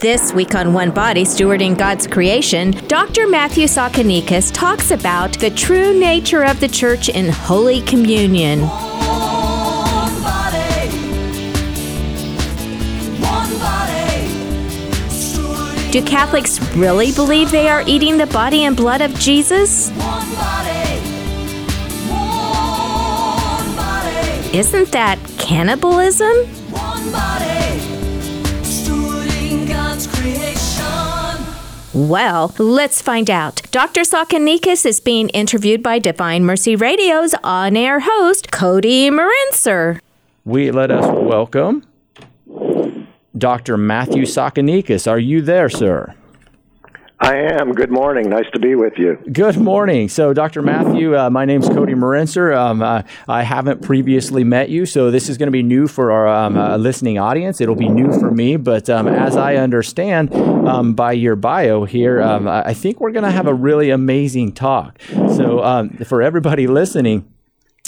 This week on One Body Stewarding God's Creation, Dr. Matthew Tsakanikas talks about the true nature of the church in Holy Communion. One body. One body. Do Catholics really believe they are eating the body and blood of Jesus? One body. Isn't that cannibalism? Well, let's find out. Dr. Tsakanikas is being interviewed by Divine Mercy Radio's on air host, Cody Marinser. we let us welcome Dr. Matthew Tsakanikas. Are you there, sir? I am. Good morning. Nice to be with you. Good morning. So, Dr. Matthew, uh, my name's Cody Marinser. Um, uh, I haven't previously met you, so this is going to be new for our um, uh, listening audience. It'll be new for me, but um, as I understand um, by your bio here, um, I I think we're going to have a really amazing talk. So, um, for everybody listening,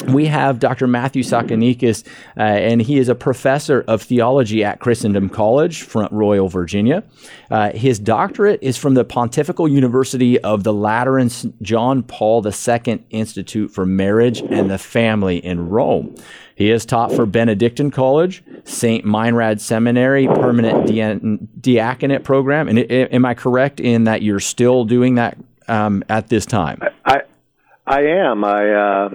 we have Dr. Matthew Tsakanikas, uh, and he is a professor of theology at Christendom College, Front Royal, Virginia. Uh, his doctorate is from the Pontifical University of the Lateran John Paul II Institute for Marriage and the Family in Rome. He has taught for Benedictine College, St. Meinrad Seminary, permanent dia- diaconate program. And am I correct in that you're still doing that um, at this time? I I am. I uh,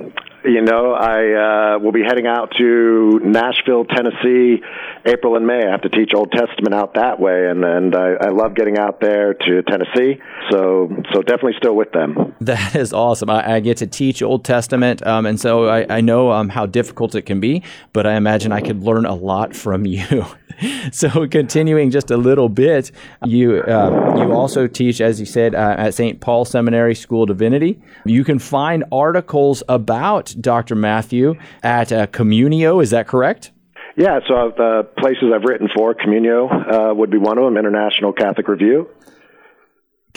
you know I uh, will be heading out to Nashville, Tennessee, April and May. I have to teach Old Testament out that way, and and I, I love getting out there to Tennessee. So so definitely still with them. That is awesome. I, I get to teach Old Testament, um, and so I, I know um, how difficult it can be, but I imagine I could learn a lot from you. so, continuing just a little bit, you uh, you also teach, as you said, uh, at St. Paul Seminary School of Divinity. You can find articles about Dr. Matthew at uh, Communio. Is that correct? Yeah. So the places I've written for Communio uh, would be one of them. International Catholic Review.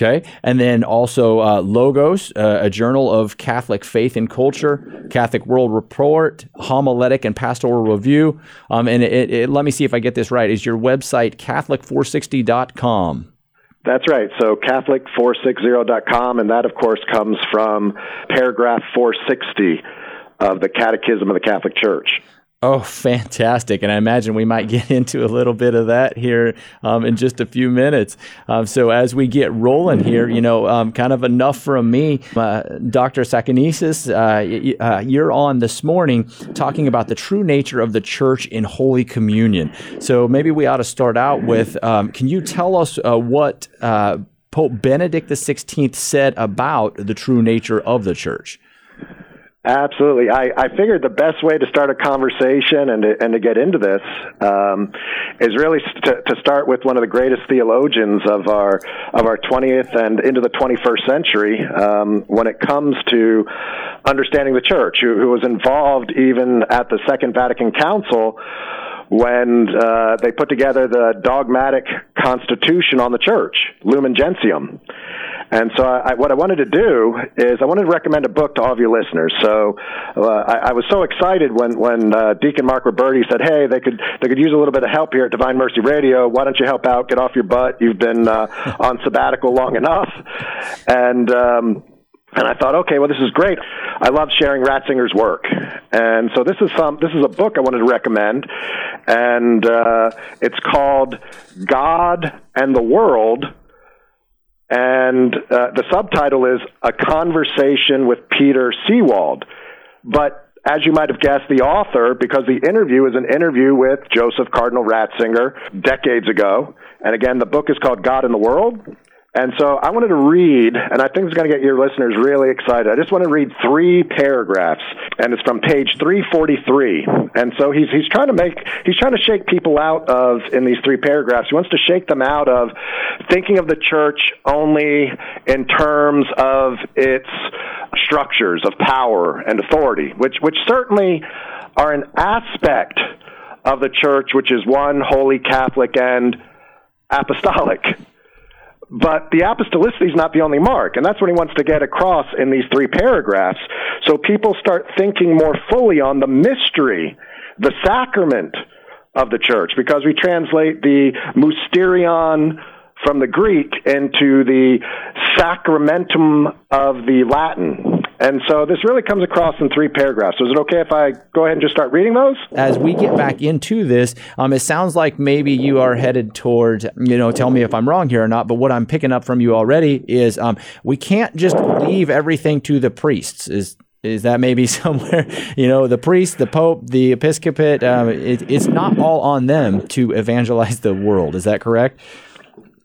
Okay. And then also uh, Logos, uh, a journal of Catholic faith and culture, Catholic World Report, Homiletic and Pastoral Review. Um, and it, it, let me see if I get this right. Is your website Catholic460.com? That's right. So Catholic460.com, and that, of course, comes from paragraph 460 of the Catechism of the Catholic Church. Oh, fantastic. And I imagine we might get into a little bit of that here um, in just a few minutes. Um, so, as we get rolling here, you know, um, kind of enough from me. Uh, Dr. Tsakanikas, uh, uh, you're on this morning talking about the true nature of the church in Holy Communion. So, maybe we ought to start out with um, can you tell us uh, what uh, Pope Benedict XVI said about the true nature of the church? Absolutely. I, I figured the best way to start a conversation and to, and to get into this um, is really to, to start with one of the greatest theologians of our of our 20th and into the 21st century um, when it comes to understanding the church, who, who was involved even at the Second Vatican Council when uh, they put together the dogmatic constitution on the church, Lumen Gentium. And so, I, what I wanted to do is I wanted to recommend a book to all of your listeners. So, uh, I, I was so excited when when uh, Deacon Mark Roberti said, "Hey, they could they could use a little bit of help here at Divine Mercy Radio. Why don't you help out? Get off your butt. You've been uh, on sabbatical long enough." And um, and I thought, okay, well, this is great. I love sharing Ratzinger's work, and so this is some. This is a book I wanted to recommend, and uh, it's called "God and the World." And uh, the subtitle is A Conversation with Peter Seewald. But as you might have guessed, the author, because the interview is an interview with Joseph Cardinal Ratzinger decades ago. And again, the book is called God in the World. And so I wanted to read, and I think it's going to get your listeners really excited. I just want to read three paragraphs, and it's from page 343. And so he's he's trying to make he's trying to shake people out of in these three paragraphs. He wants to shake them out of thinking of the church only in terms of its structures of power and authority, which which certainly are an aspect of the church, which is one holy Catholic and apostolic. But the apostolicity is not the only mark, and that's what he wants to get across in these three paragraphs. So people start thinking more fully on the mystery, the sacrament of the church because we translate the mysterion from the Greek into the sacramentum of the Latin. And so this really comes across in three paragraphs. So is it okay if I go ahead and just start reading those? As we get back into this, um, it sounds like maybe you are headed toward, you know, tell me if I'm wrong here or not, but what I'm picking up from you already is um, we can't just leave everything to the priests. Is is that maybe somewhere, you know, the priest, the pope, the episcopate? Um, it, it's not all on them to evangelize the world. Is that correct?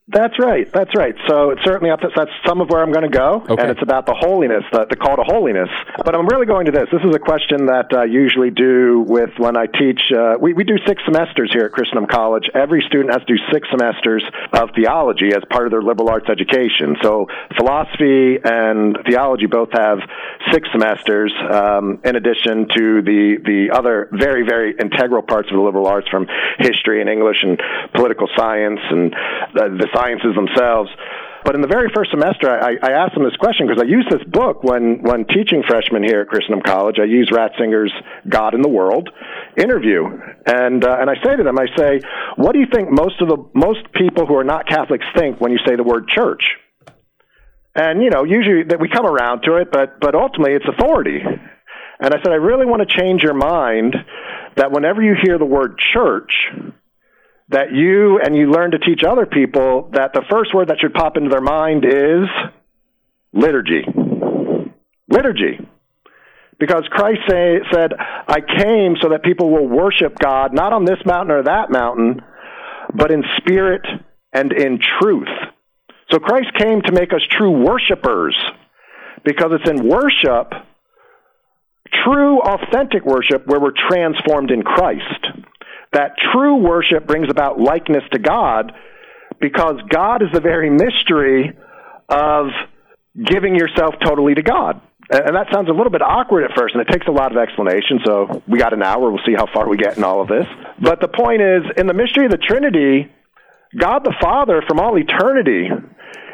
That's right. That's right. So it's certainly up. To, that's some of where I'm going to go, Okay. and it's about the holiness, the, the call to holiness. But I'm really going to this. This is a question that I usually do with when I teach. Uh, we we do six semesters here at Christendom College. Every student has to do six semesters of theology as part of their liberal arts education. So philosophy and theology both have six semesters, um, in addition to the the other very very integral parts of the liberal arts from history and English and political science and the, the sciences themselves. But in the very first semester, I, I asked them this question because I used this book when, when teaching freshmen here at Christendom College. I use Ratzinger's God in the World interview, and uh, and I say to them, I say, what do you think most of the most people who are not Catholics think when you say the word church? And you know, usually that we come around to it, but but ultimately it's authority. And I said, I really want to change your mind that whenever you hear the word church, that you and you learn to teach other people that the first word that should pop into their mind is liturgy. Liturgy. Because Christ say, said, I came so that people will worship God, not on this mountain or that mountain, but in spirit and in truth. So Christ came to make us true worshipers, because it's in worship, true, authentic worship, where we're transformed in Christ that true worship brings about likeness to God because God is the very mystery of giving yourself totally to God. And that sounds a little bit awkward at first, and it takes a lot of explanation. So we got an hour. We'll see how far we get in all of this. But the point is, in the mystery of the Trinity, God the Father, from all eternity,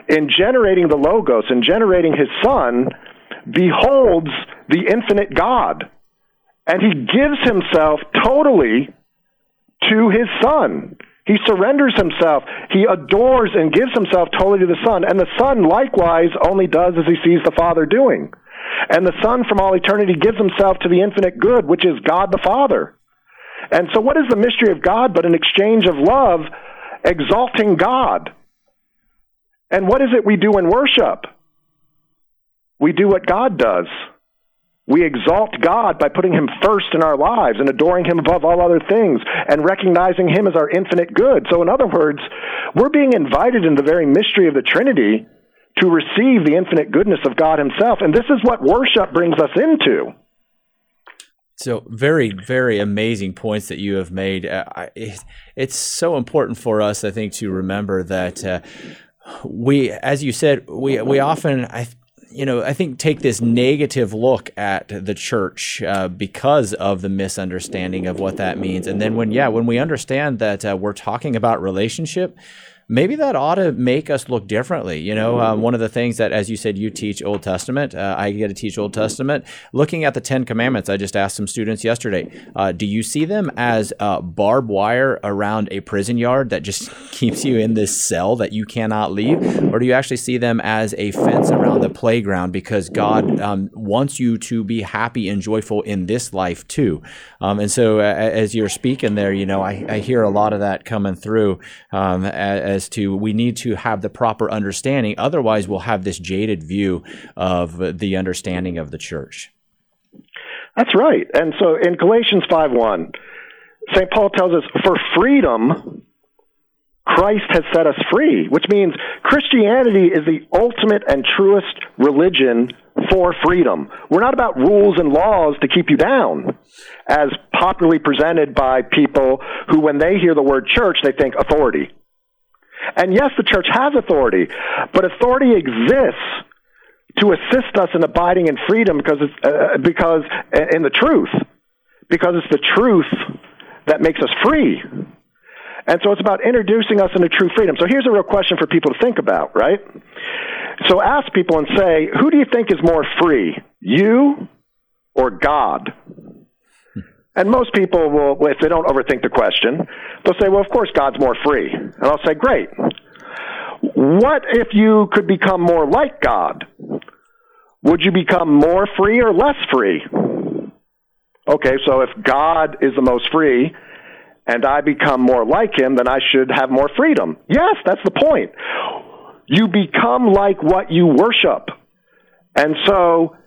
in generating the Logos and generating His Son, beholds the infinite God. And He gives Himself totally to his son. He surrenders himself. He adores and gives himself totally to the son. And the son likewise only does as he sees the father doing. And the son from all eternity gives himself to the infinite good, which is God the Father. And so what is the mystery of God but an exchange of love exalting God? And what is it we do in worship? We do what God does. We exalt God by putting Him first in our lives and adoring Him above all other things and recognizing Him as our infinite good. So, in other words, we're being invited in the very mystery of the Trinity to receive the infinite goodness of God Himself. And this is what worship brings us into. So very, very amazing points that you have made. Uh, it, it's so important for us, I think, to remember that uh, we, as you said, we we often, I, you know, I think take this negative look at the church uh, because of the misunderstanding of what that means. And then when, yeah, when we understand that uh, we're talking about relationship. Maybe that ought to make us look differently. You know, um, one of the things that, as you said, you teach Old Testament. Uh, I get to teach Old Testament. Looking at the Ten Commandments, I just asked some students yesterday. Uh, do you see them as uh, barbed wire around a prison yard that just keeps you in this cell that you cannot leave, or do you actually see them as a fence around the playground because God um, wants you to be happy and joyful in this life too? Um, and so, uh, as you're speaking there, you know, I, I hear a lot of that coming through um, as, as to we need to have the proper understanding. Otherwise, we'll have this jaded view of the understanding of the church. That's right. And so in Galatians 5 1, St. Paul tells us, For freedom, Christ has set us free, which means Christianity is the ultimate and truest religion for freedom. We're not about rules and laws to keep you down, as popularly presented by people who, when they hear the word church, they think authority. And yes, the church has authority, but authority exists to assist us in abiding in freedom because it's uh, because in the truth, because it's the truth that makes us free. And so it's about introducing us into true freedom. So here's a real question for people to think about, right? So ask people and say, who do you think is more free, you or God? And most people will, if they don't overthink the question, they'll say, well, of course God's more free. And I'll say, great. What if you could become more like God? Would you become more free or less free? Okay, so if God is the most free and I become more like him, then I should have more freedom. Yes, that's the point. You become like what you worship. And so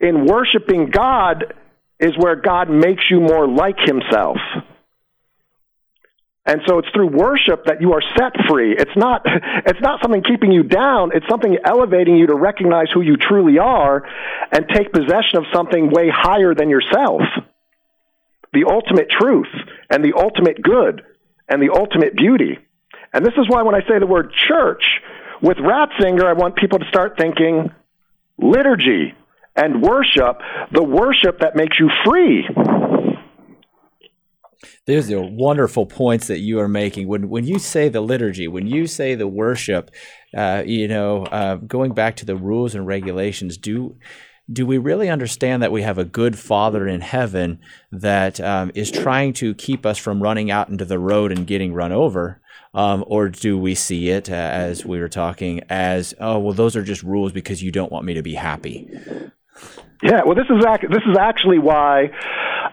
in worshiping God is where God makes you more like himself. And so it's through worship that you are set free. It's not, it's not something keeping you down. It's something elevating you to recognize who you truly are and take possession of something way higher than yourself. The ultimate truth and the ultimate good and the ultimate beauty. And this is why when I say the word church, with Ratzinger, I want people to start thinking liturgy and worship, the worship that makes you free. These are wonderful points that you are making. When when you say the liturgy, when you say the worship, uh, you know, uh, going back to the rules and regulations, do do we really understand that we have a good Father in heaven that um, is trying to keep us from running out into the road and getting run over? Um, or do we see it uh, as we were talking as, oh, well, those are just rules because you don't want me to be happy? Yeah, well, this is ac- this is actually why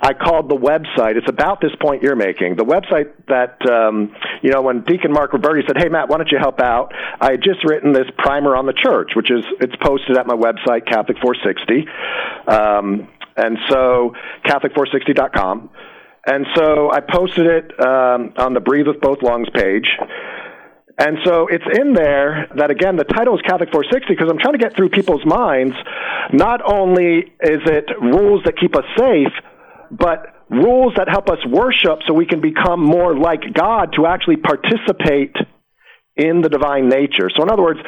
I called the website. It's about this point you're making. The website that um, you know when Deacon Mark Roberti said, "Hey Matt, why don't you help out?" I had just written this primer on the church, which is it's posted at my website Catholic 460, um, and so Catholic460.com. And so I posted it um, on the Breathe with Both Lungs page. And so it's in there that again the title is Catholic 460 because I'm trying to get through people's minds. Not only is it rules that keep us safe, but rules that help us worship so we can become more like God to actually participate in the divine nature. So in other words,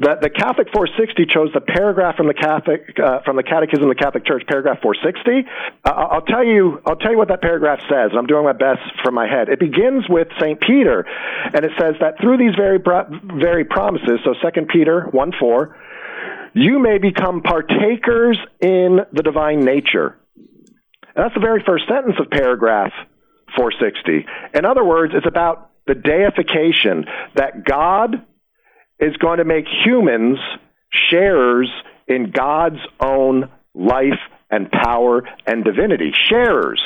the, the Catholic 460 chose the paragraph from the Catholic uh, from the Catechism of the Catholic Church, paragraph 460. Uh, I'll tell you, I'll tell you what that paragraph says, and I'm doing my best from my head. It begins with Saint Peter, and it says that through these very very promises, so Second Peter 1 4, you may become partakers in the divine nature. And that's the very first sentence of paragraph 460. In other words, it's about the deification that God is going to make humans sharers in God's own life and power and divinity. Sharers.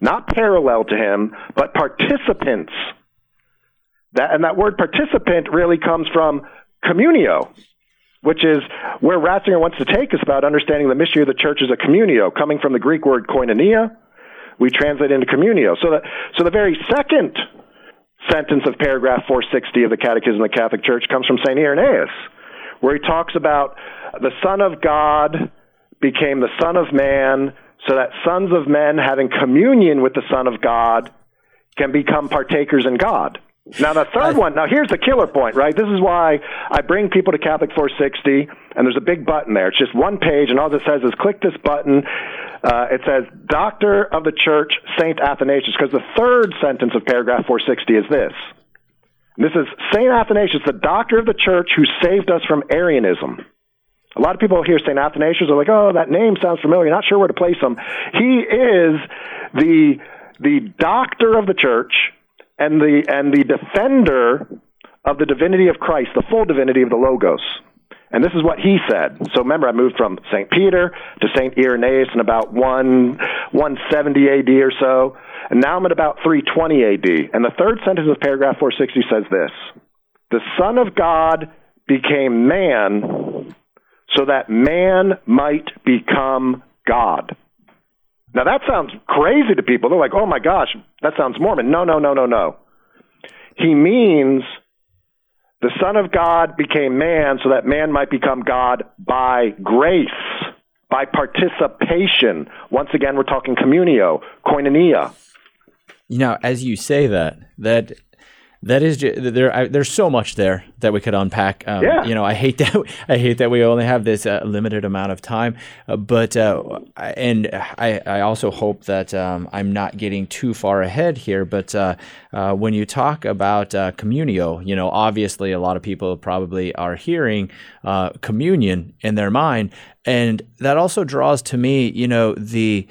Not parallel to him, but participants. That, and that word participant really comes from communio, which is where Ratzinger wants to take us about understanding the mystery of the church as a communio, coming from the Greek word koinonia. We translate into communio. So, that, so the very second sentence of paragraph 460 of the Catechism of the Catholic Church comes from St. Irenaeus, where he talks about the Son of God became the Son of Man so that sons of men having communion with the Son of God can become partakers in God. Now, the third one, now here's the killer point, right? This is why I bring people to Catholic 460, and there's a big button there. It's just one page, and all it says is click this button. Uh, it says, Doctor of the Church, Saint Athanasius, because the third sentence of paragraph 460 is this. This is Saint Athanasius, the doctor of the church who saved us from Arianism. A lot of people hear St. Athanasius are like, oh, that name sounds familiar, not sure where to place him. He is the, the doctor of the church and the, and the defender of the divinity of Christ, the full divinity of the Logos. And this is what he said. So remember, I moved from St. Peter to St. Irenaeus in about 1, 170 AD or so. And now I'm at about 320 AD. And the third sentence of paragraph 460 says this The Son of God became man so that man might become God. Now that sounds crazy to people. They're like, oh my gosh, that sounds Mormon. No, no, no, no, no. He means the Son of God became man so that man might become God by grace, by participation. Once again, we're talking communio, koinonia. You know, as you say that, that that is just, there. I, there's so much there that we could unpack. Um, yeah. You know, I hate that. I hate that we only have this uh, limited amount of time. Uh, but uh, and I, I also hope that um, I'm not getting too far ahead here. But uh, uh, when you talk about uh, communio, you know, obviously a lot of people probably are hearing communion in their mind, and that also draws to me, you know, the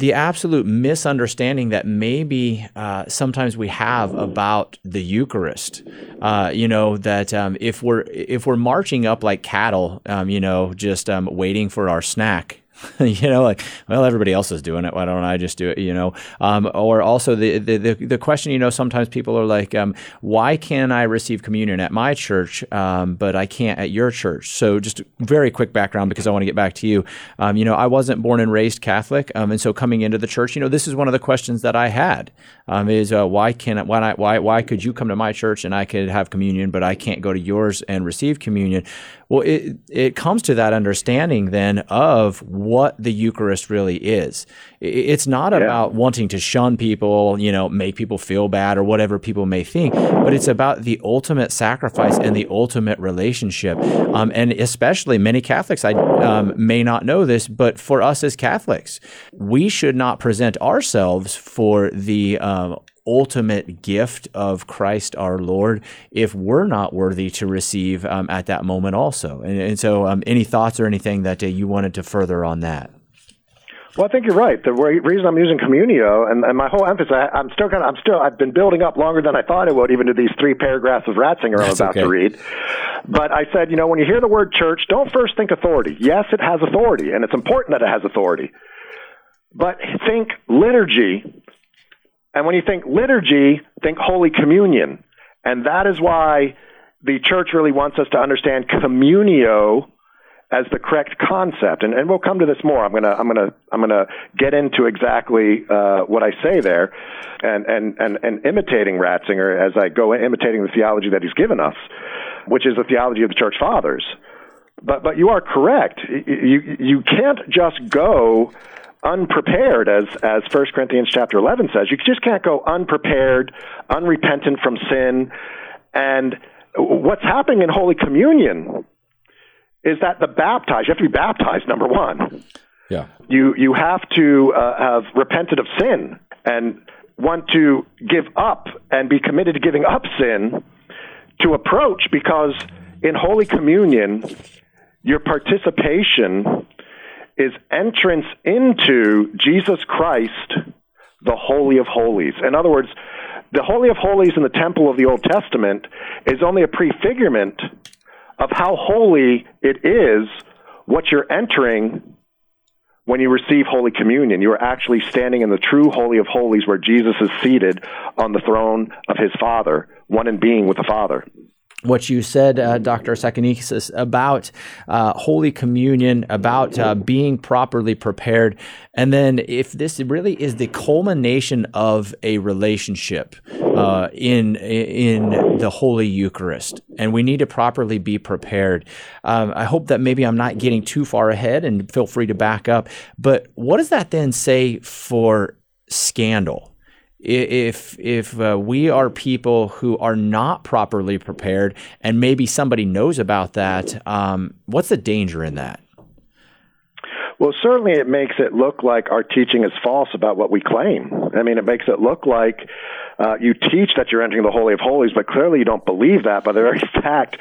the absolute misunderstanding that maybe uh, sometimes we have about the Eucharist. Uh, you know that um, if we're if we're marching up like cattle, um, you know, just um, waiting for our snack, you know, like, well, everybody else is doing it. Why don't I just do it? You know, um, or also the, the, the the question, you know, sometimes people are like, um, why can I receive communion at my church, um, but I can't at your church? So just very quick background because I want to get back to you. Um, you know, I wasn't born and raised Catholic, um, and so coming into the church, you know, this is one of the questions that I had um, is uh, why can why, why why could you come to my church and I could have communion, but I can't go to yours and receive communion? Well, it it comes to that understanding then of what the Eucharist really is. It's not Yeah. about wanting to shun people, you know, make people feel bad or whatever people may think, but it's about the ultimate sacrifice and the ultimate relationship. Um, and especially many Catholics, I um, may not know this, but for us as Catholics, we should not present ourselves for the um, ultimate gift of Christ our Lord if we're not worthy to receive um, at that moment also. And, and so, um, any thoughts or anything that uh, you wanted to further on that? Well, I think you're right. The reason I'm using communio and, and my whole emphasis, I, I'm still kind of, I'm still, I've been building up longer than I thought I would, even to these three paragraphs of Ratzinger I'm about okay. to read. But I said, you know, when you hear the word church, don't first think authority. Yes, it has authority, and it's important that it has authority. But think liturgy, and when you think liturgy, think Holy Communion. And that is why the church really wants us to understand communio as the correct concept. And, and we'll come to this more. I'm gonna I'm gonna I'm gonna get into exactly uh, what I say there, and, and and and imitating Ratzinger as I go imitating the theology that he's given us, which is the theology of the church fathers. But but you are correct. You you, you can't just go unprepared as as 1 Corinthians chapter 11 says. You just can't go unprepared, unrepentant from sin. And what's happening in Holy Communion is that the baptized, you have to be baptized, number one. Yeah. You, you have to uh, have repented of sin and want to give up and be committed to giving up sin to approach because in Holy Communion, your participation is entrance into Jesus Christ, the Holy of Holies. In other words, the Holy of Holies in the temple of the Old Testament is only a prefigurement of how holy it is what you're entering when you receive Holy Communion. You are actually standing in the true Holy of Holies where Jesus is seated on the throne of his Father, one in being with the Father what you said, uh, Dr. Tsakanikas, about uh, Holy Communion, about uh, being properly prepared, and then if this really is the culmination of a relationship uh, in in the Holy Eucharist, and we need to properly be prepared. Um, I hope that maybe I'm not getting too far ahead, and feel free to back up. But what does that then say for scandal? If if uh, we are people who are not properly prepared and maybe somebody knows about that um, what's the danger in that well, certainly it makes it look like our teaching is false about what we claim. I mean, it makes it look like uh, you teach that you're entering the Holy of Holies, but clearly you don't believe that by the very fact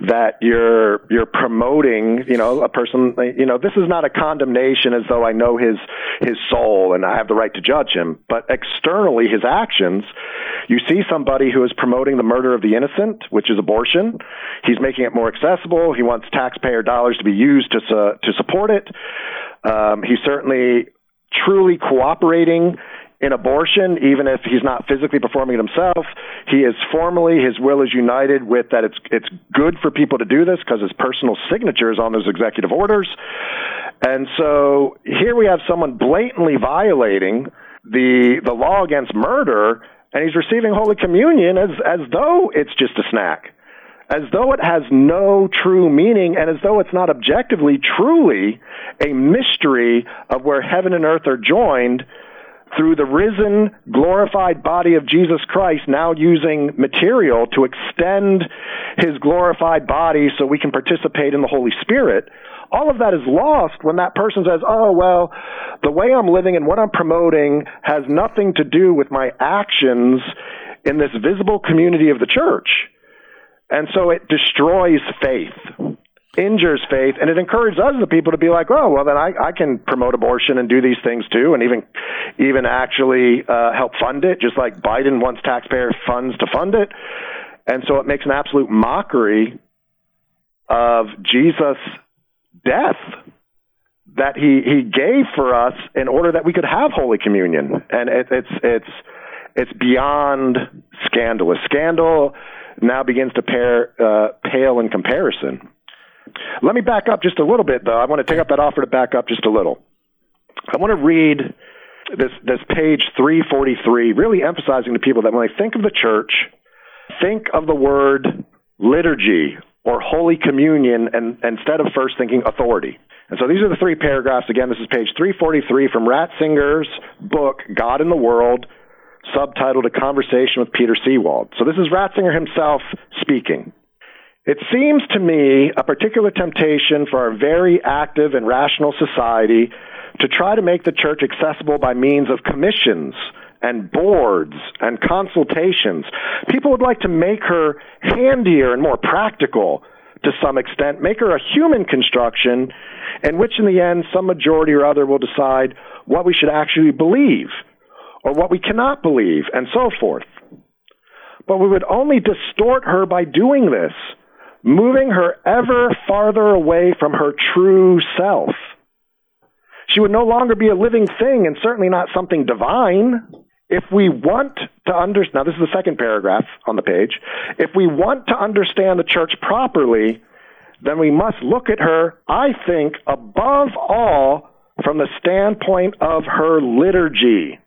that you're you're promoting, you know, a person. You know, this is not a condemnation as though I know his his soul and I have the right to judge him, but externally his actions. You see somebody who is promoting the murder of the innocent, which is abortion. He's making it more accessible. He wants taxpayer dollars to be used to su- to support it. Um, he's certainly truly cooperating in abortion, even if he's not physically performing it himself. He is formally, his will is united with that it's, it's good for people to do this because his personal signature is on those executive orders. And so here we have someone blatantly violating the, the law against murder, and he's receiving Holy Communion as, as though it's just a snack. As though it has no true meaning, and as though it's not objectively, truly a mystery of where heaven and earth are joined through the risen, glorified body of Jesus Christ, now using material to extend his glorified body so we can participate in the Holy Spirit. All of that is lost when that person says, oh, well, the way I'm living and what I'm promoting has nothing to do with my actions in this visible community of the church. And so it destroys faith. Injures faith, and it encourages us, the people, to be like, oh, well, then I, I can promote abortion and do these things too, and even even actually uh, help fund it, just like Biden wants taxpayer funds to fund it. And so it makes an absolute mockery of Jesus' death that he, he gave for us in order that we could have Holy Communion. And it, it's, it's, it's beyond scandalous. Scandal now begins to pair, uh, pale in comparison. Let me back up just a little bit, though. I want to take up that offer to back up just a little. I want to read this, this page 343, really emphasizing to people that when they think of the church, think of the word liturgy or Holy Communion and, instead of first thinking authority. And so these are the three paragraphs. Again, this is page 343 from Ratzinger's book, God in the World, subtitled A Conversation with Peter Seewald. So this is Ratzinger himself speaking. It seems to me a particular temptation for our very active and rational society to try to make the church accessible by means of commissions and boards and consultations. People would like to make her handier and more practical to some extent, make her a human construction in which in the end some majority or other will decide what we should actually believe or what we cannot believe and so forth. But we would only distort her by doing this moving her ever farther away from her true self. She would no longer be a living thing and certainly not something divine. If we want to understand, now this is the second paragraph on the page. If we want to understand the church properly, then we must look at her, I think, above all from the standpoint of her liturgy.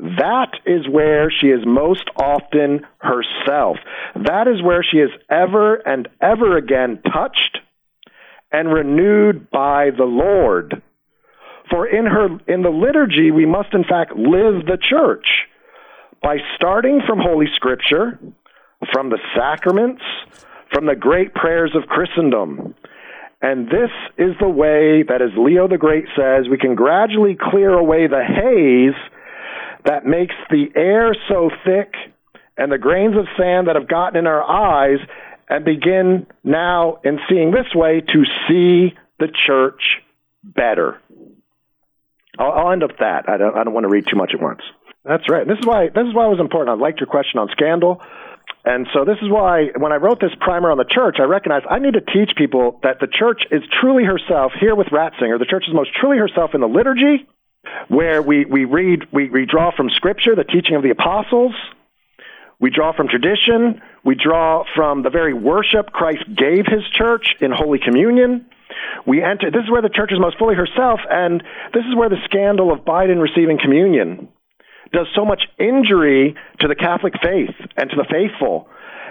That is where she is most often herself. That is where she is ever and ever again touched and renewed by the Lord. For in her in the liturgy we must in fact live the church by starting from holy scripture, from the sacraments, from the great prayers of Christendom. And this is the way that as Leo the Great says, we can gradually clear away the haze that makes the air so thick and the grains of sand that have gotten in our eyes and begin now in seeing this way to see the church better. I'll, I'll end up that. I don't, I don't want to read too much at once. That's right. This is why this is why it was important. I liked your question on scandal. And so this is why when I wrote this primer on the church, I recognized I need to teach people that the church is truly herself here with Ratzinger. The church is most truly herself in the liturgy, where we, we read, we, we draw from Scripture, the teaching of the apostles. We draw from tradition. We draw from the very worship Christ gave his church in Holy Communion. We enter, this is where the church is most fully herself, and this is where the scandal of Biden receiving communion does so much injury to the Catholic faith and to the faithful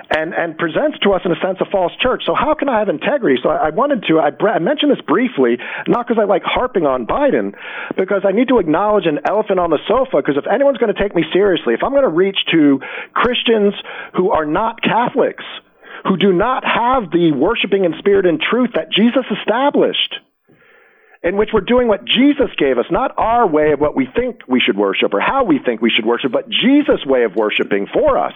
and, and presents to us in a sense a false church. So how can I have integrity? So I, I wanted to, I, I mentioned this briefly, not because I like harping on Biden, because I need to acknowledge an elephant on the sofa, because if anyone's going to take me seriously, if I'm going to reach to Christians who are not Catholics, who do not have the worshiping in spirit and truth that Jesus established, in which we're doing what Jesus gave us, not our way of what we think we should worship or how we think we should worship, but Jesus' way of worshiping for us.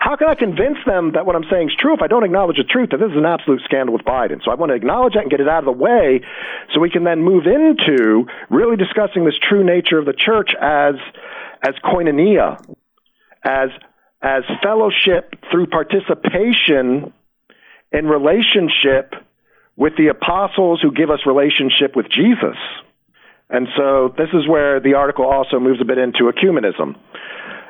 How can I convince them that what I'm saying is true if I don't acknowledge the truth that this is an absolute scandal with Biden? So I want to acknowledge that and get it out of the way so we can then move into really discussing this true nature of the church as, as koinonia, as, as fellowship through participation in relationship with the apostles who give us relationship with Jesus. And so this is where the article also moves a bit into ecumenism.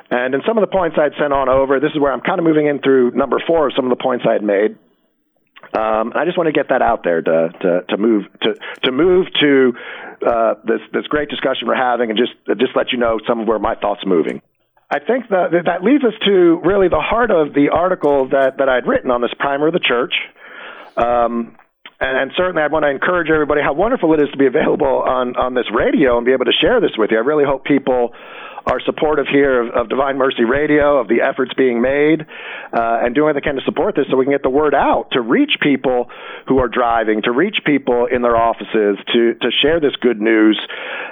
And in some of the points I'd sent on over, this is where I'm kind of moving in through number four of some of the points I had made. Um, I just want to get that out there to, to, to move to, to move to uh, this this great discussion we're having, and just just let you know some of where my thoughts are moving. I think that that leads us to really the heart of the article that that I'd written on this primer of the church. Um, and, and certainly, I want to encourage everybody how wonderful it is to be available on, on this radio and be able to share this with you. I really hope people are supportive here of, of Divine Mercy Radio, of the efforts being made, uh, and doing what they can to support this so we can get the word out to reach people who are driving, to reach people in their offices, to, to share this good news,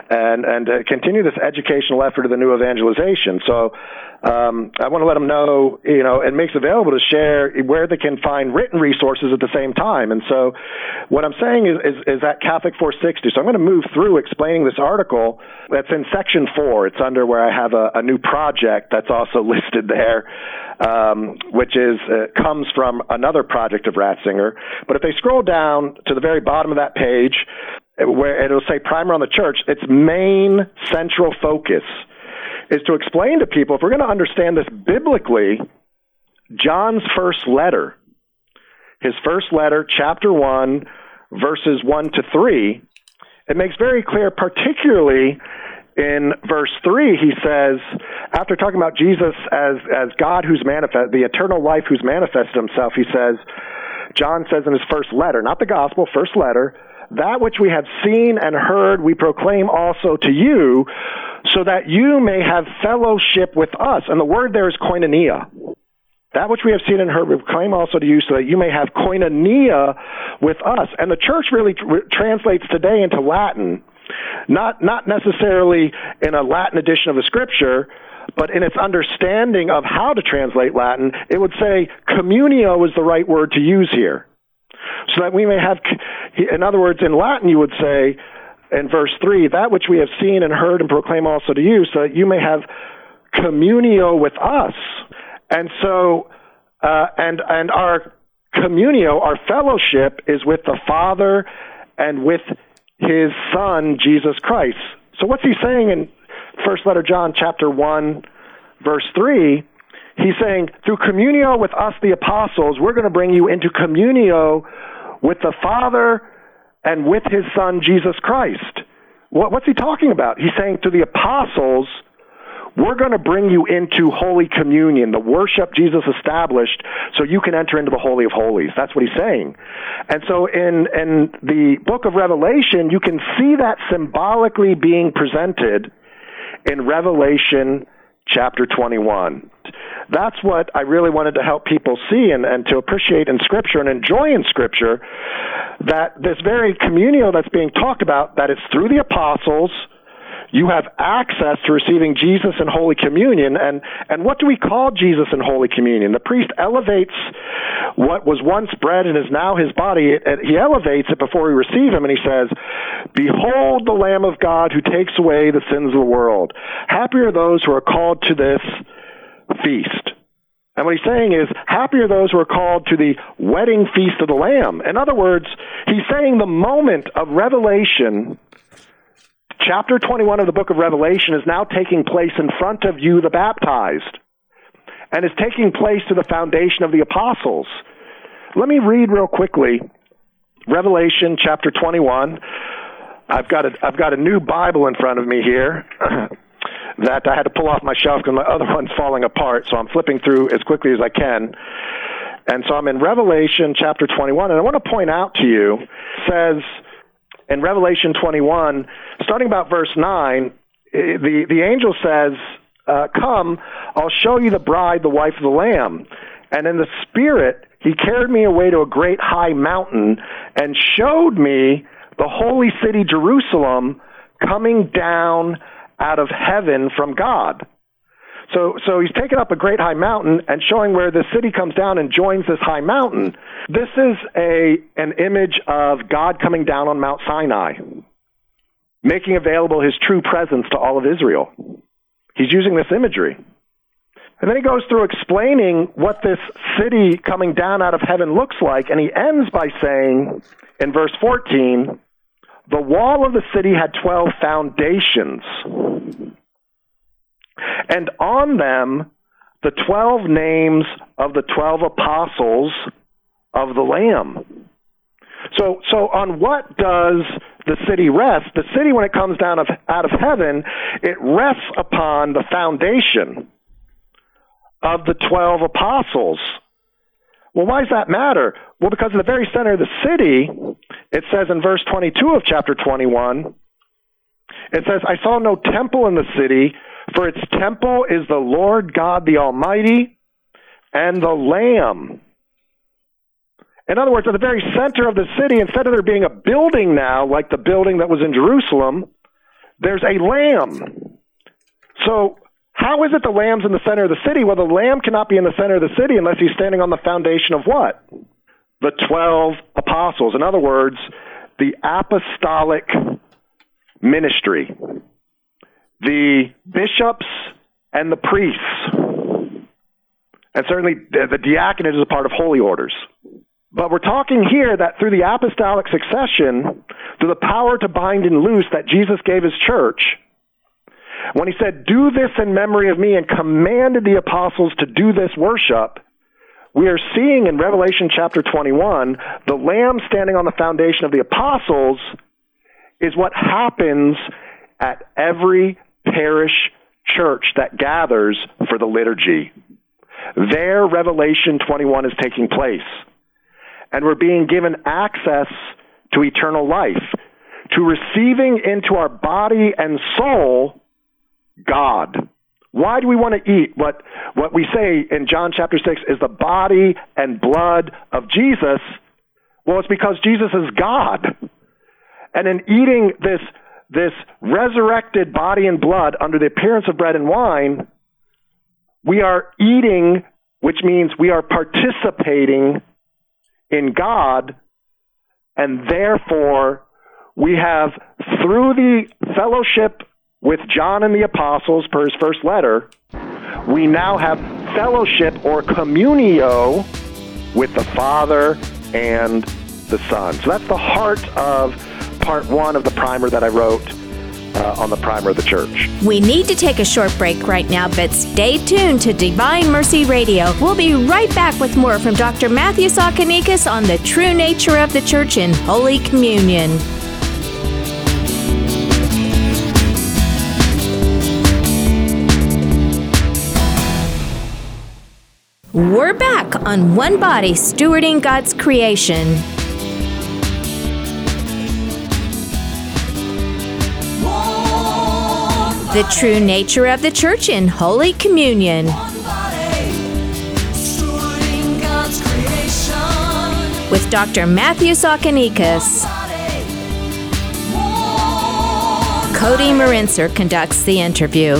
and, and to continue this educational effort of the new evangelization. So, um, I want to let them know, you know, it makes available to share where they can find written resources at the same time. And so, what I'm saying is, is, is at Catholic 460. So I'm going to move through explaining this article that's in section four. It's under where I have a, a new project that's also listed there, um, which is uh, comes from another project of Ratzinger. But if they scroll down to the very bottom of that page, where it'll say primer on the church, its main central focus is to explain to people if we're going to understand this biblically, John's first letter, his first letter, chapter 1, verses 1 to 3, it makes very clear, particularly in verse 3, he says, after talking about Jesus as, as God who's manifest, the eternal life who's manifested himself, he says, John says in his first letter, not the gospel, first letter, that which we have seen and heard we proclaim also to you, so that you may have fellowship with us. And the word there is koinonia. That which we have seen and heard we proclaim also to you, so that you may have koinonia with us. And the church really tr- translates today into Latin, not not necessarily in a Latin edition of the scripture, but in its understanding of how to translate Latin, it would say communio is the right word to use here so that we may have, in other words, in Latin, you would say in verse 3, that which we have seen and heard and proclaim also to you, so that you may have communio with us. And so, uh, and, and our communio, our fellowship, is with the Father and with his Son, Jesus Christ. So what's he saying in First Letter John, chapter 1, verse 3? He's saying, through communio with us, the apostles, we're going to bring you into communio with the Father and with his Son, Jesus Christ. What, what's he talking about? He's saying to the apostles, we're going to bring you into Holy Communion, the worship Jesus established, so you can enter into the Holy of Holies. That's what he's saying. And so in, in the book of Revelation, you can see that symbolically being presented in Revelation chapter 21. That's what I really wanted to help people see and, and to appreciate in Scripture and enjoy in Scripture that this very communio that's being talked about, that it's through the apostles, you have access to receiving Jesus in Holy Communion. And, and what do we call Jesus in Holy Communion? The priest elevates what was once bread and is now his body. He elevates it before we receive him, and he says, Behold the Lamb of God who takes away the sins of the world. Happy are those who are called to this feast. And what he's saying is, happy are those who are called to the wedding feast of the Lamb. In other words, he's saying the moment of revelation, chapter 21 of the book of Revelation, is now taking place in front of you, the baptized, and is taking place to the foundation of the apostles. Let me read real quickly Revelation chapter 21. I've got a, I've got a new Bible in front of me here. that I had to pull off my shelf because my other one's falling apart. So I'm flipping through as quickly as I can. And so I'm in Revelation chapter 21, and I want to point out to you, says in Revelation 21, starting about verse 9, the, the angel says, uh, Come, I'll show you the bride, the wife of the Lamb. And in the Spirit, he carried me away to a great high mountain and showed me the holy city Jerusalem coming down out of heaven from God. So, so he's taken up a great high mountain and showing where the city comes down and joins this high mountain. This is a, an image of God coming down on Mount Sinai, making available his true presence to all of Israel. He's using this imagery. And then he goes through explaining what this city coming down out of heaven looks like, and he ends by saying in verse 14, the wall of the city had 12 foundations, and on them the 12 names of the 12 apostles of the Lamb. So, so on what does the city rest? The city, when it comes down of, out of heaven, it rests upon the foundation of the 12 apostles. Well, why does that matter? Well, because in the very center of the city, it says in verse 22 of chapter 21, it says, I saw no temple in the city, For its temple is the Lord God the Almighty and the Lamb. In other words, at the very center of the city, instead of there being a building now, like the building that was in Jerusalem, there's a lamb. So, how is it the lamb's in the center of the city? Well, the lamb cannot be in the center of the city unless he's standing on the foundation of what? The 12 apostles. In other words, the apostolic ministry, the bishops and the priests. And certainly the, the diaconate is a part of holy orders. But we're talking here that through the apostolic succession, through the power to bind and loose that Jesus gave his church, when he said, Do this in memory of me, and commanded the apostles to do this worship, we are seeing in Revelation chapter 21 the Lamb standing on the foundation of the apostles is what happens at every parish church that gathers for the liturgy. There, Revelation 21 is taking place. And we're being given access to eternal life, to receiving into our body and soul God. Why do we want to eat what, what we say in John chapter 6 is the body and blood of Jesus? Well, it's because Jesus is God. And in eating this, this resurrected body and blood under the appearance of bread and wine, we are eating, which means we are participating in God, and therefore we have, through the fellowship with John and the apostles per his first letter, we now have fellowship or communio with the Father and the Son. So that's the heart of part one of the primer that I wrote uh, on the primer of the church. We need to take a short break right now, but stay tuned to Divine Mercy Radio. We'll be right back with more from Dr. Matthew Tsakanikas on the true nature of the church in Holy Communion. We're back on One Body Stewarding God's Creation. The true nature of the church in Holy Communion. With Dr. Matthew Tsakanikas. Cody Marinser conducts the interview.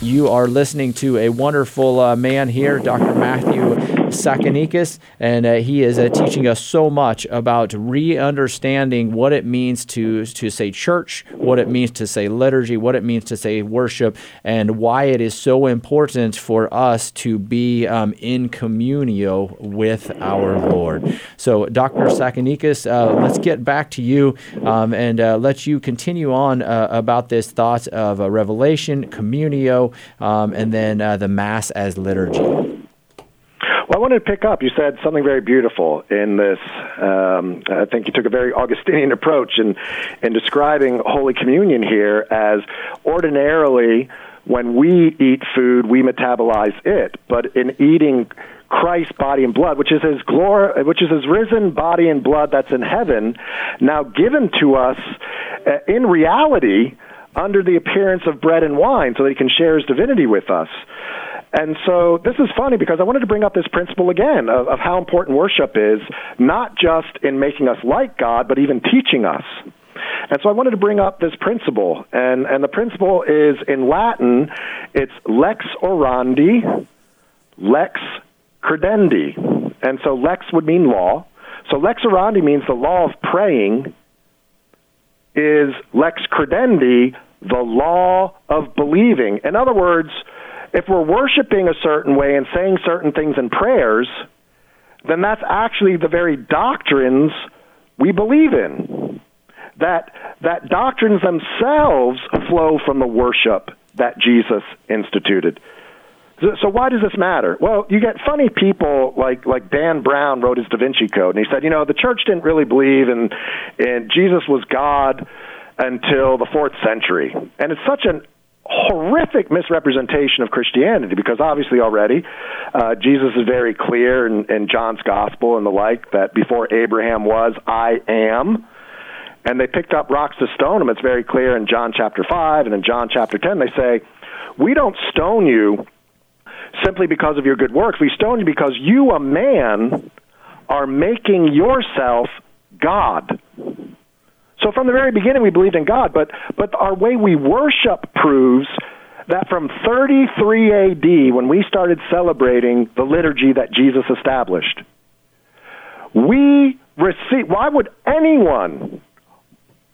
You are listening to a wonderful uh, man here, Dr. Matthew Tsakanikas, and uh, he is uh, teaching us so much about re-understanding what it means to to say church, what it means to say liturgy, what it means to say worship, and why it is so important for us to be um, in communio with our Lord. So, Dr. Tsakanikas, uh, let's get back to you um, and uh, let you continue on uh, about this thought of uh, revelation, communio, um, and then the Mass as liturgy. Well, I wanted to pick up. You said something very beautiful in this. Um, I think you took a very Augustinian approach in in describing Holy Communion here as ordinarily when we eat food, we metabolize it, but in eating Christ's body and blood, which is his glory, which is his risen body and blood that's in heaven, now given to us uh, in reality under the appearance of bread and wine, so that he can share his divinity with us. And so this is funny because I wanted to bring up this principle again of, of how important worship is, not just in making us like God, but even teaching us. And so I wanted to bring up this principle, and, and the principle is in Latin, it's lex orandi, lex credendi. And so lex would mean law. So lex orandi means the law of praying is lex credendi, the law of believing. In other words, if we're worshiping a certain way and saying certain things in prayers, then that's actually the very doctrines we believe in. That that doctrines themselves flow from the worship that Jesus instituted. So, why does this matter? Well, you get funny people like like Dan Brown wrote his Da Vinci Code, and he said, you know, the church didn't really believe in in Jesus was God until the fourth century, and it's such an horrific misrepresentation of Christianity because obviously already uh, Jesus is very clear in, in John's gospel and the like that before Abraham was, I am. and they picked up rocks to stone him. It's very clear in John chapter 5 and in John chapter 10. They say, We don't stone you simply because of your good works. We stone you because you, a man, are making yourself God. So from the very beginning, we believed in God, but, but our way we worship proves that from 33 AD, when we started celebrating the liturgy that Jesus established, we receive. Why would anyone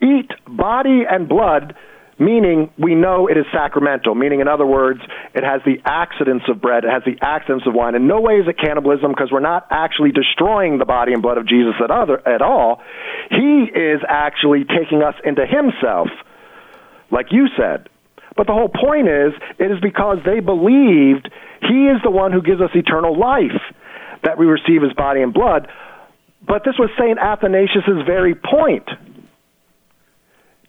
eat body and blood? Meaning, we know it is sacramental. Meaning, in other words, it has the accidents of bread, it has the accidents of wine. In no way is it cannibalism because we're not actually destroying the body and blood of Jesus at, other, at all. He is actually taking us into Himself, like you said. But the whole point is, it is because they believed He is the one who gives us eternal life that we receive His body and blood. But this was St. Athanasius' very point.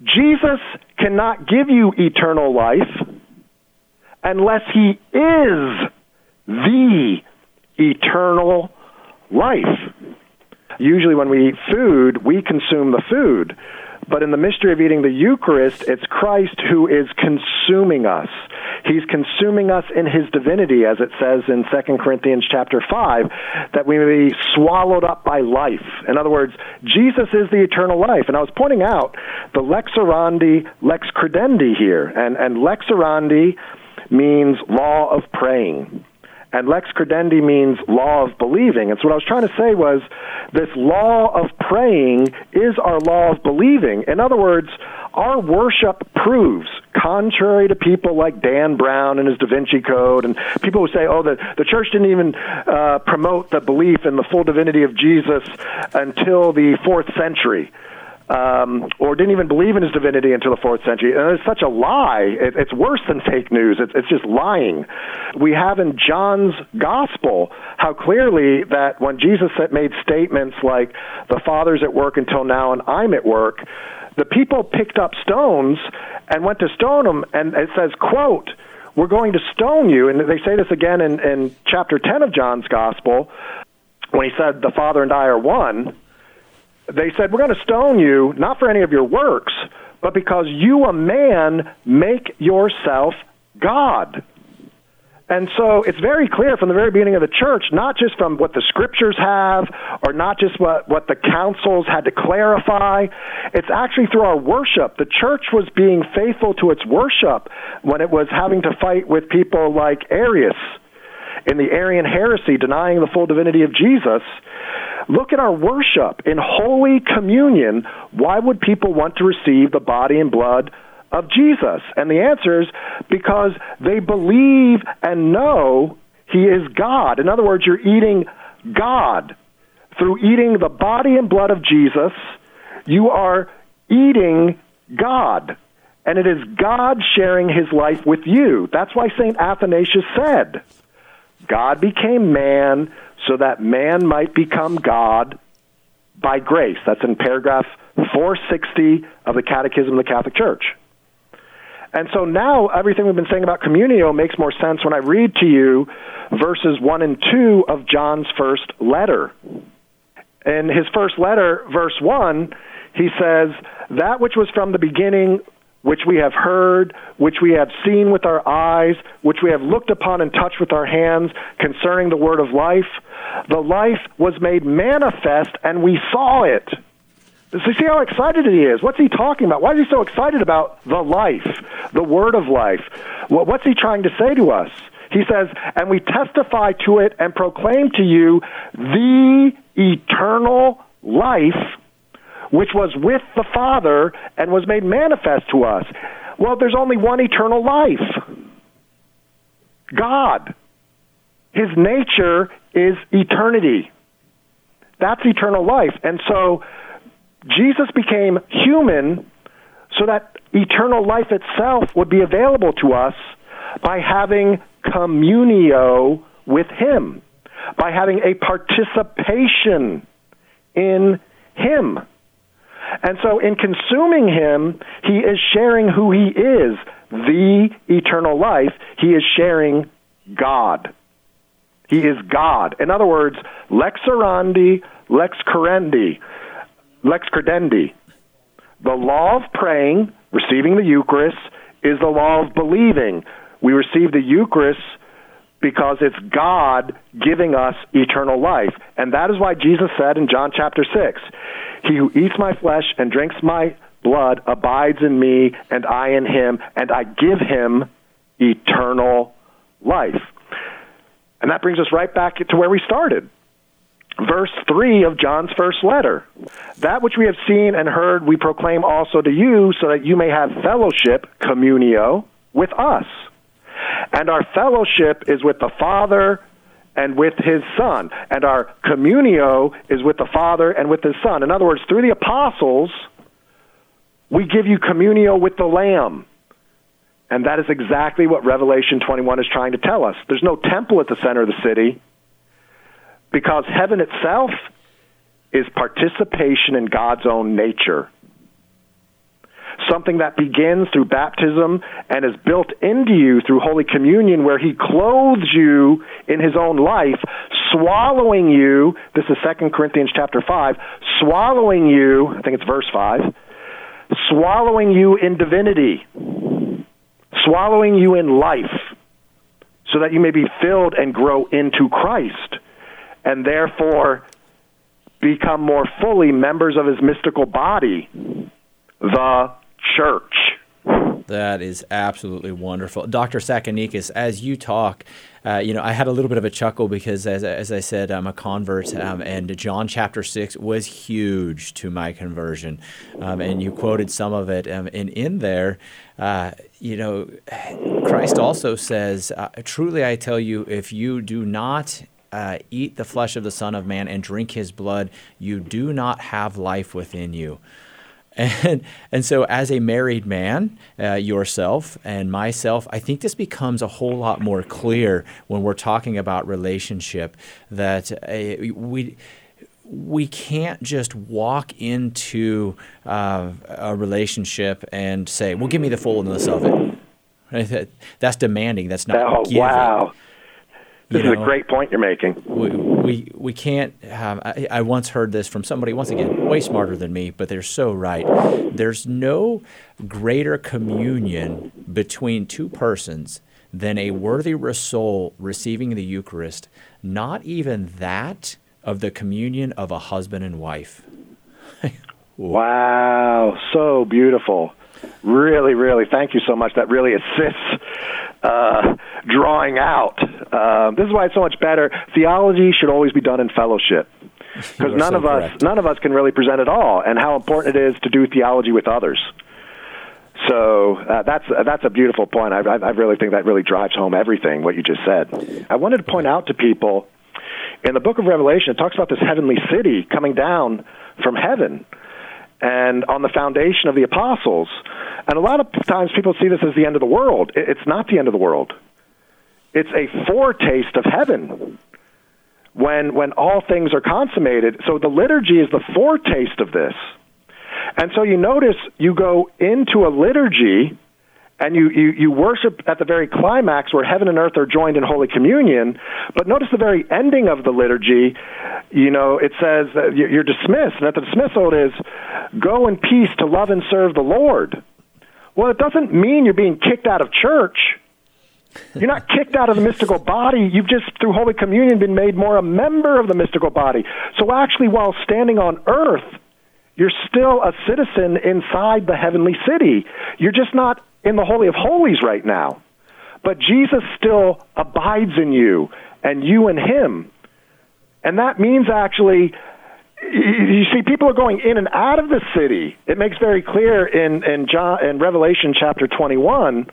Jesus cannot give you eternal life unless he is the eternal life. Usually, when we eat food, we consume the food. But in the mystery of eating the Eucharist, it's Christ who is consuming us. He's consuming us in his divinity, as it says in 2 Corinthians chapter 5, that we may be swallowed up by life. In other words, Jesus is the eternal life. And I was pointing out the lex orandi, lex credendi here. And, and lex orandi means law of praying. And lex credendi means law of believing. And so what I was trying to say was this law of praying is our law of believing. In other words, our worship proves, contrary to people like Dan Brown and his Da Vinci Code, and people who say, oh, the, the church didn't even uh, promote the belief in the full divinity of Jesus until the fourth century um, or didn't even believe in his divinity until the fourth century. And it's such a lie. It, it's worse than fake news. It's, it's just lying. We have in John's gospel how clearly that when Jesus made statements like, the Father's at work until now and I'm at work, the people picked up stones and went to stone him. And it says, quote, we're going to stone you. And they say this again in, in chapter 10 of John's gospel when he said, the Father and I are one they said, We're going to stone you, not for any of your works, but because you, a man, make yourself God. And so it's very clear from the very beginning of the church, not just from what the scriptures have or not just what, what the councils had to clarify. It's actually through our worship. The church was being faithful to its worship when it was having to fight with people like Arius in the Arian heresy, denying the full divinity of Jesus. Look at our worship. In Holy Communion, why would people want to receive the body and blood of Jesus? And the answer is because they believe and know He is God. In other words, you're eating God. Through eating the body and blood of Jesus, you are eating God. And it is God sharing his life with you. That's why St. Athanasius said, God became man so that man might become God by grace. That's in paragraph 460 of the Catechism of the Catholic Church. And so now everything we've been saying about communio makes more sense when I read to you verses 1 and 2 of John's first letter. In his first letter, verse 1, he says, That which was from the beginning, which we have heard, which we have seen with our eyes, which we have looked upon and touched with our hands concerning the word of life. The life was made manifest, and we saw it. So see how excited he is. What's he talking about? Why is he so excited about the life, the word of life? What's he trying to say to us? He says, and we testify to it and proclaim to you the eternal life which was with the Father and was made manifest to us. Well, there's only one eternal life God. His nature is eternity. That's eternal life. And so Jesus became human so that eternal life itself would be available to us by having communio with Him, by having a participation in Him. And so, in consuming him, he is sharing who he is the eternal life. He is sharing God. He is God. In other words, lex orandi, lex credendi, lex credendi. The law of praying, receiving the Eucharist, is the law of believing. We receive the Eucharist because it's God giving us eternal life. And that is why Jesus said in John chapter 6 He who eats my flesh and drinks my blood abides in me, and I in him, and I give him eternal life. And that brings us right back to where we started. Verse 3 of John's first letter. That which we have seen and heard, we proclaim also to you, so that you may have fellowship, communio, with us. And our fellowship is with the Father and with his Son. And our communio is with the Father and with his Son. In other words, through the apostles, we give you communio with the Lamb. And that is exactly what Revelation 21 is trying to tell us. There's no temple at the center of the city because heaven itself is participation in God's own nature. Something that begins through baptism and is built into you through Holy Communion, where He clothes you in His own life, swallowing you. This is 2 Corinthians chapter 5, swallowing you, I think it's verse 5, swallowing you in divinity, swallowing you in life, so that you may be filled and grow into Christ, and therefore become more fully members of his mystical body, the church. That is absolutely wonderful. Dr. Tsakanikas, as you talk, uh, you know, I had a little bit of a chuckle because, as, as I said, I'm a convert, um, and John chapter 6 was huge to my conversion. Um, and you quoted some of it. Um, and in there, uh, you know, Christ also says, uh, Truly I tell you, if you do not uh, eat the flesh of the Son of Man and drink his blood, you do not have life within you. And, and so, as a married man, uh, yourself and myself, I think this becomes a whole lot more clear when we're talking about relationship that uh, we we can't just walk into uh, a relationship and say, "Well, give me the fullness of it." That's demanding. That's not Oh, giving. wow. This You is a great point you're making. we, we, we can't um, I, I once heard this from somebody once again way smarter than me but they're so right there's no greater communion between two persons than a worthy soul receiving the eucharist not even that of the communion of a husband and wife Wow, so beautiful. Really, really, thank you so much. That really assists uh, drawing out. Um, this is why it's so much better. Theology should always be done in fellowship because none so of us, none of us can really present at all, and how important it is to do theology with others. So uh, that's that's a beautiful point. I, I, I really think that really drives home everything what you just said. I wanted to point out to people in the book of Revelation, it talks about this heavenly city coming down from heaven and on the foundation of the apostles. And a lot of times people see this as the end of the world. It's not the end of the world. It's a foretaste of heaven when when all things are consummated. So the liturgy is the foretaste of this. And so you notice you go into a liturgy and you, you, you worship at the very climax where heaven and earth are joined in Holy Communion. But notice the very ending of the liturgy, you know, it says that you're dismissed. And at the dismissal, it is, go in peace to love and serve the Lord. Well, it doesn't mean you're being kicked out of church. You're not kicked out of the mystical body. You've just, through Holy Communion, been made more a member of the mystical body. So actually, while standing on earth, you're still a citizen inside the heavenly city. You're just not in the Holy of Holies right now. But Jesus still abides in you, and you in him. And that means actually, you see, people are going in and out of the city. It makes very clear in, in, John, in Revelation chapter 21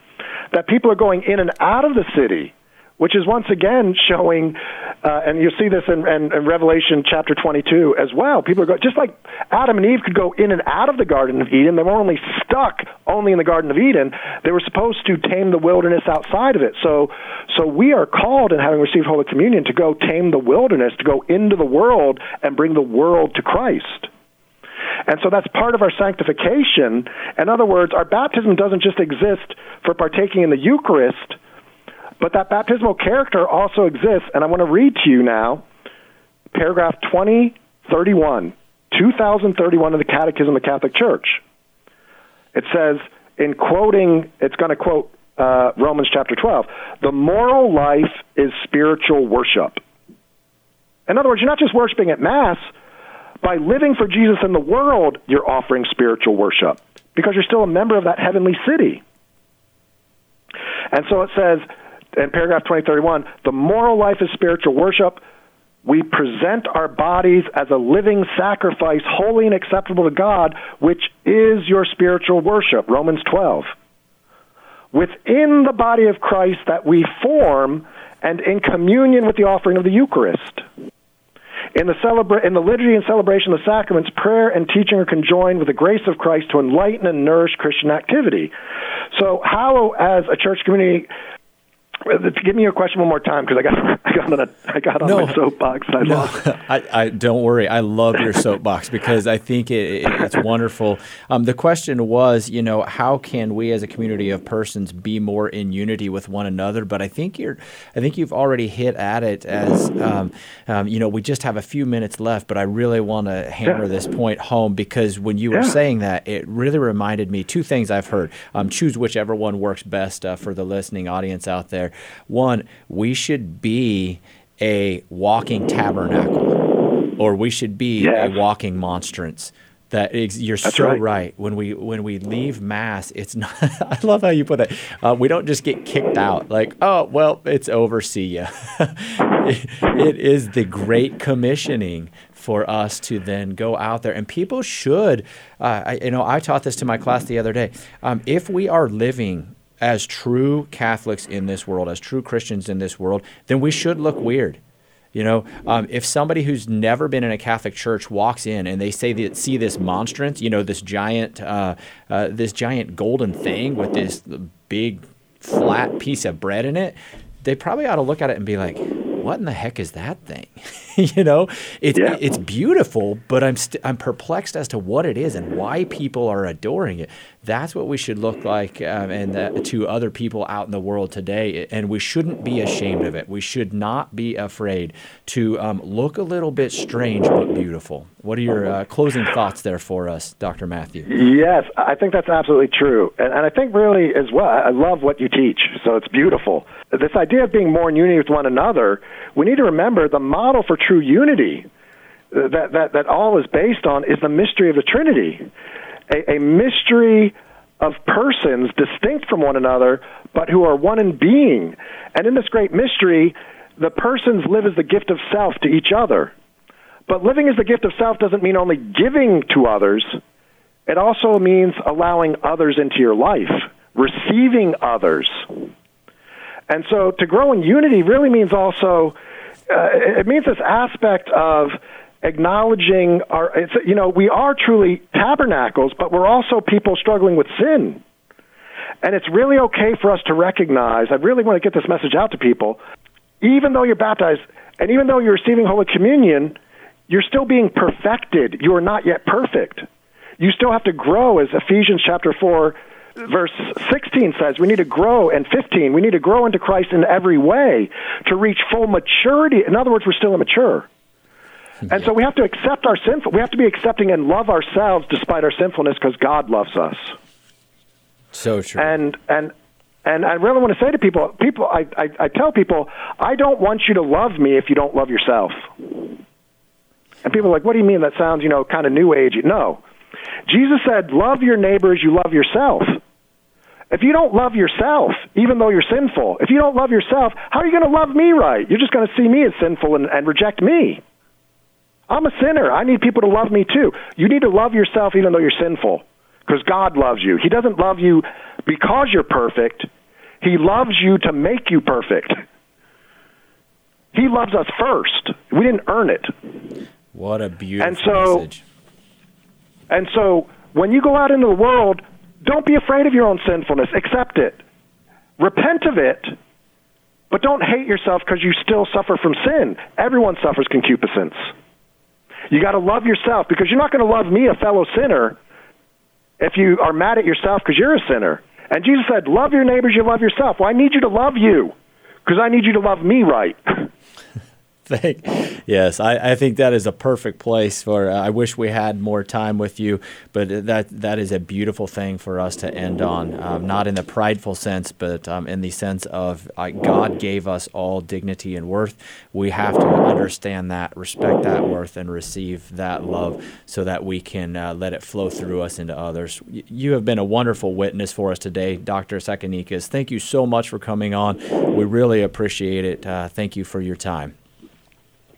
that people are going in and out of the city, which is once again showing, uh, and you see this in, in, in Revelation chapter 22 as well. People are going, just like Adam and Eve could go in and out of the Garden of Eden, they were only stuck only in the Garden of Eden. They were supposed to tame the wilderness outside of it. So, so we are called, in having received Holy Communion, to go tame the wilderness, to go into the world and bring the world to Christ. And so that's part of our sanctification. In other words, our baptism doesn't just exist for partaking in the Eucharist, but that baptismal character also exists. And I want to read to you now paragraph 2031, 2031 of the Catechism of the Catholic Church. It says, in quoting, it's going to quote uh, Romans chapter 12, the moral life is spiritual worship. In other words, you're not just worshiping at Mass. By living for Jesus in the world, you're offering spiritual worship because you're still a member of that heavenly city. And so it says in paragraph 2031 the moral life is spiritual worship. We present our bodies as a living sacrifice, holy and acceptable to God, which is your spiritual worship. Romans 12. Within the body of Christ that we form and in communion with the offering of the Eucharist. In the, celebra- in the liturgy and celebration of the sacraments, prayer and teaching are conjoined with the grace of Christ to enlighten and nourish Christian activity. So, how, as a church community, give me your question one more time because I got I got on a, I got on No. my soapbox. I No, lost. I, I don't worry. I love your soapbox because I think it, it, it's wonderful. Um, the question was, you know, how can we as a community of persons be more in unity with one another? But I think you're, I think you've already hit at it as, um, um, you know, we just have a few minutes left. But I really want to hammer Yeah. this point home because when you were saying that, it really reminded me two things I've heard. Um, choose whichever one works best uh, for the listening audience out there. One, we should be a walking tabernacle, or we should be Yes. a walking monstrance. That ex- you're That's so right. right. When we when we leave mass, it's not. I love how you put it. Uh, we don't just get kicked out. Like, oh well, it's over. See ya. it, it is the great commissioning for us to then go out there, and people should. Uh, I, you know, I taught this to my class the other day. Um, if we are living as true Catholics in this world, as true Christians in this world, then we should look weird. You know, um, if somebody who's never been in a Catholic church walks in and they say that see this monstrance, you know, this giant, uh, uh, this giant golden thing with this big flat piece of bread in it, they probably ought to look at it and be like, "What in the heck is that thing?" you know, it's Yeah. it's beautiful, but I'm st- I'm perplexed as to what it is and why people are adoring it. That's what we should look like um, and that, to other people out in the world today, and we shouldn't be ashamed of it. We should not be afraid to um, look a little bit strange but beautiful. What are your uh, closing thoughts there for us, Dr. Matthew? Yes, I think that's absolutely true. And, and I think really as well, I love what you teach, so it's beautiful. This idea of being more in unity with one another, we need to remember the model for true unity uh, that, that, that all is based on is the mystery of the Trinity. A, a mystery of persons distinct from one another, but who are one in being. And in this great mystery, the persons live as the gift of self to each other. But living as the gift of self doesn't mean only giving to others. It also means allowing others into your life, receiving others. And so to grow in unity really means also, uh, it means this aspect of acknowledging our, you know, we are truly tabernacles, but we're also people struggling with sin. And it's really okay for us to recognize, I really want to get this message out to people, even though you're baptized and even though you're receiving Holy Communion, you're still being perfected. You are not yet perfect. You still have to grow, as Ephesians chapter 4, verse 16 says. We need to grow, and 15, we need to grow into Christ in every way to reach full maturity. In other words, we're still immature. And so we have to accept our sinful. We have to be accepting and love ourselves despite our sinfulness because God loves us. So true. And and and I really want to say to people, people, I, I, I tell people, I don't want you to love me if you don't love yourself. And people are like, what do you mean? That sounds, you know, kind of new age. No. Jesus said, love your neighbor as you love yourself. If you don't love yourself, even though you're sinful, if you don't love yourself, how are you going to love me right? You're just going to see me as sinful and, and reject me. I'm a sinner. I need people to love me too. You need to love yourself even though you're sinful because God loves you. He doesn't love you because you're perfect. He loves you to make you perfect. He loves us first. We didn't earn it. what a beautiful and so- message. And so when you go out into the world, don't be afraid of your own sinfulness. Accept it. Repent of it, but don't hate yourself because you still suffer from sin. Everyone suffers concupiscence. You got to love yourself because you're not going to love me, a fellow sinner, if you are mad at yourself because you're a sinner. And Jesus said, Love your neighbors, you love yourself. Well, I need you to love you because I need you to love me right. Thank, yes, I, I think that is a perfect place for. Uh, I wish we had more time with you, but that that is a beautiful thing for us to end on. Um, not in the prideful sense, but um, in the sense of uh, God gave us all dignity and worth. We have to understand that, respect that worth, and receive that love, so that we can uh, let it flow through us into others. Y- you have been a wonderful witness for us today, Dr. Tsakanikas. Thank you so much for coming on. We really appreciate it. Uh, thank you for your time.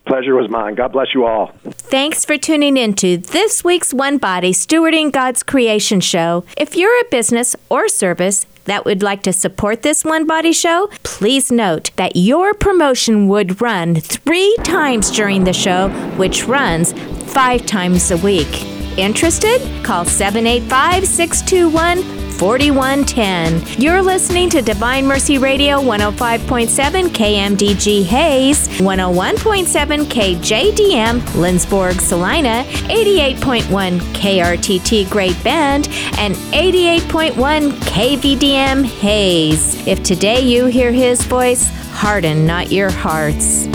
Pleasure was mine. God bless you all. Thanks for tuning in to this week's One Body Stewarding God's Creation show. If you're a business or service that would like to support this One Body show, please note that your promotion would run three times during the show, which runs five times a week. Interested? Call 785 621 4110. You're listening to Divine Mercy Radio 105.7 KMDG Hays, 101.7 KJDM Lindsborg Salina, 88.1 KRTT Great Bend, and 88.1 KVDM Hays. If today you hear his voice, harden not your hearts.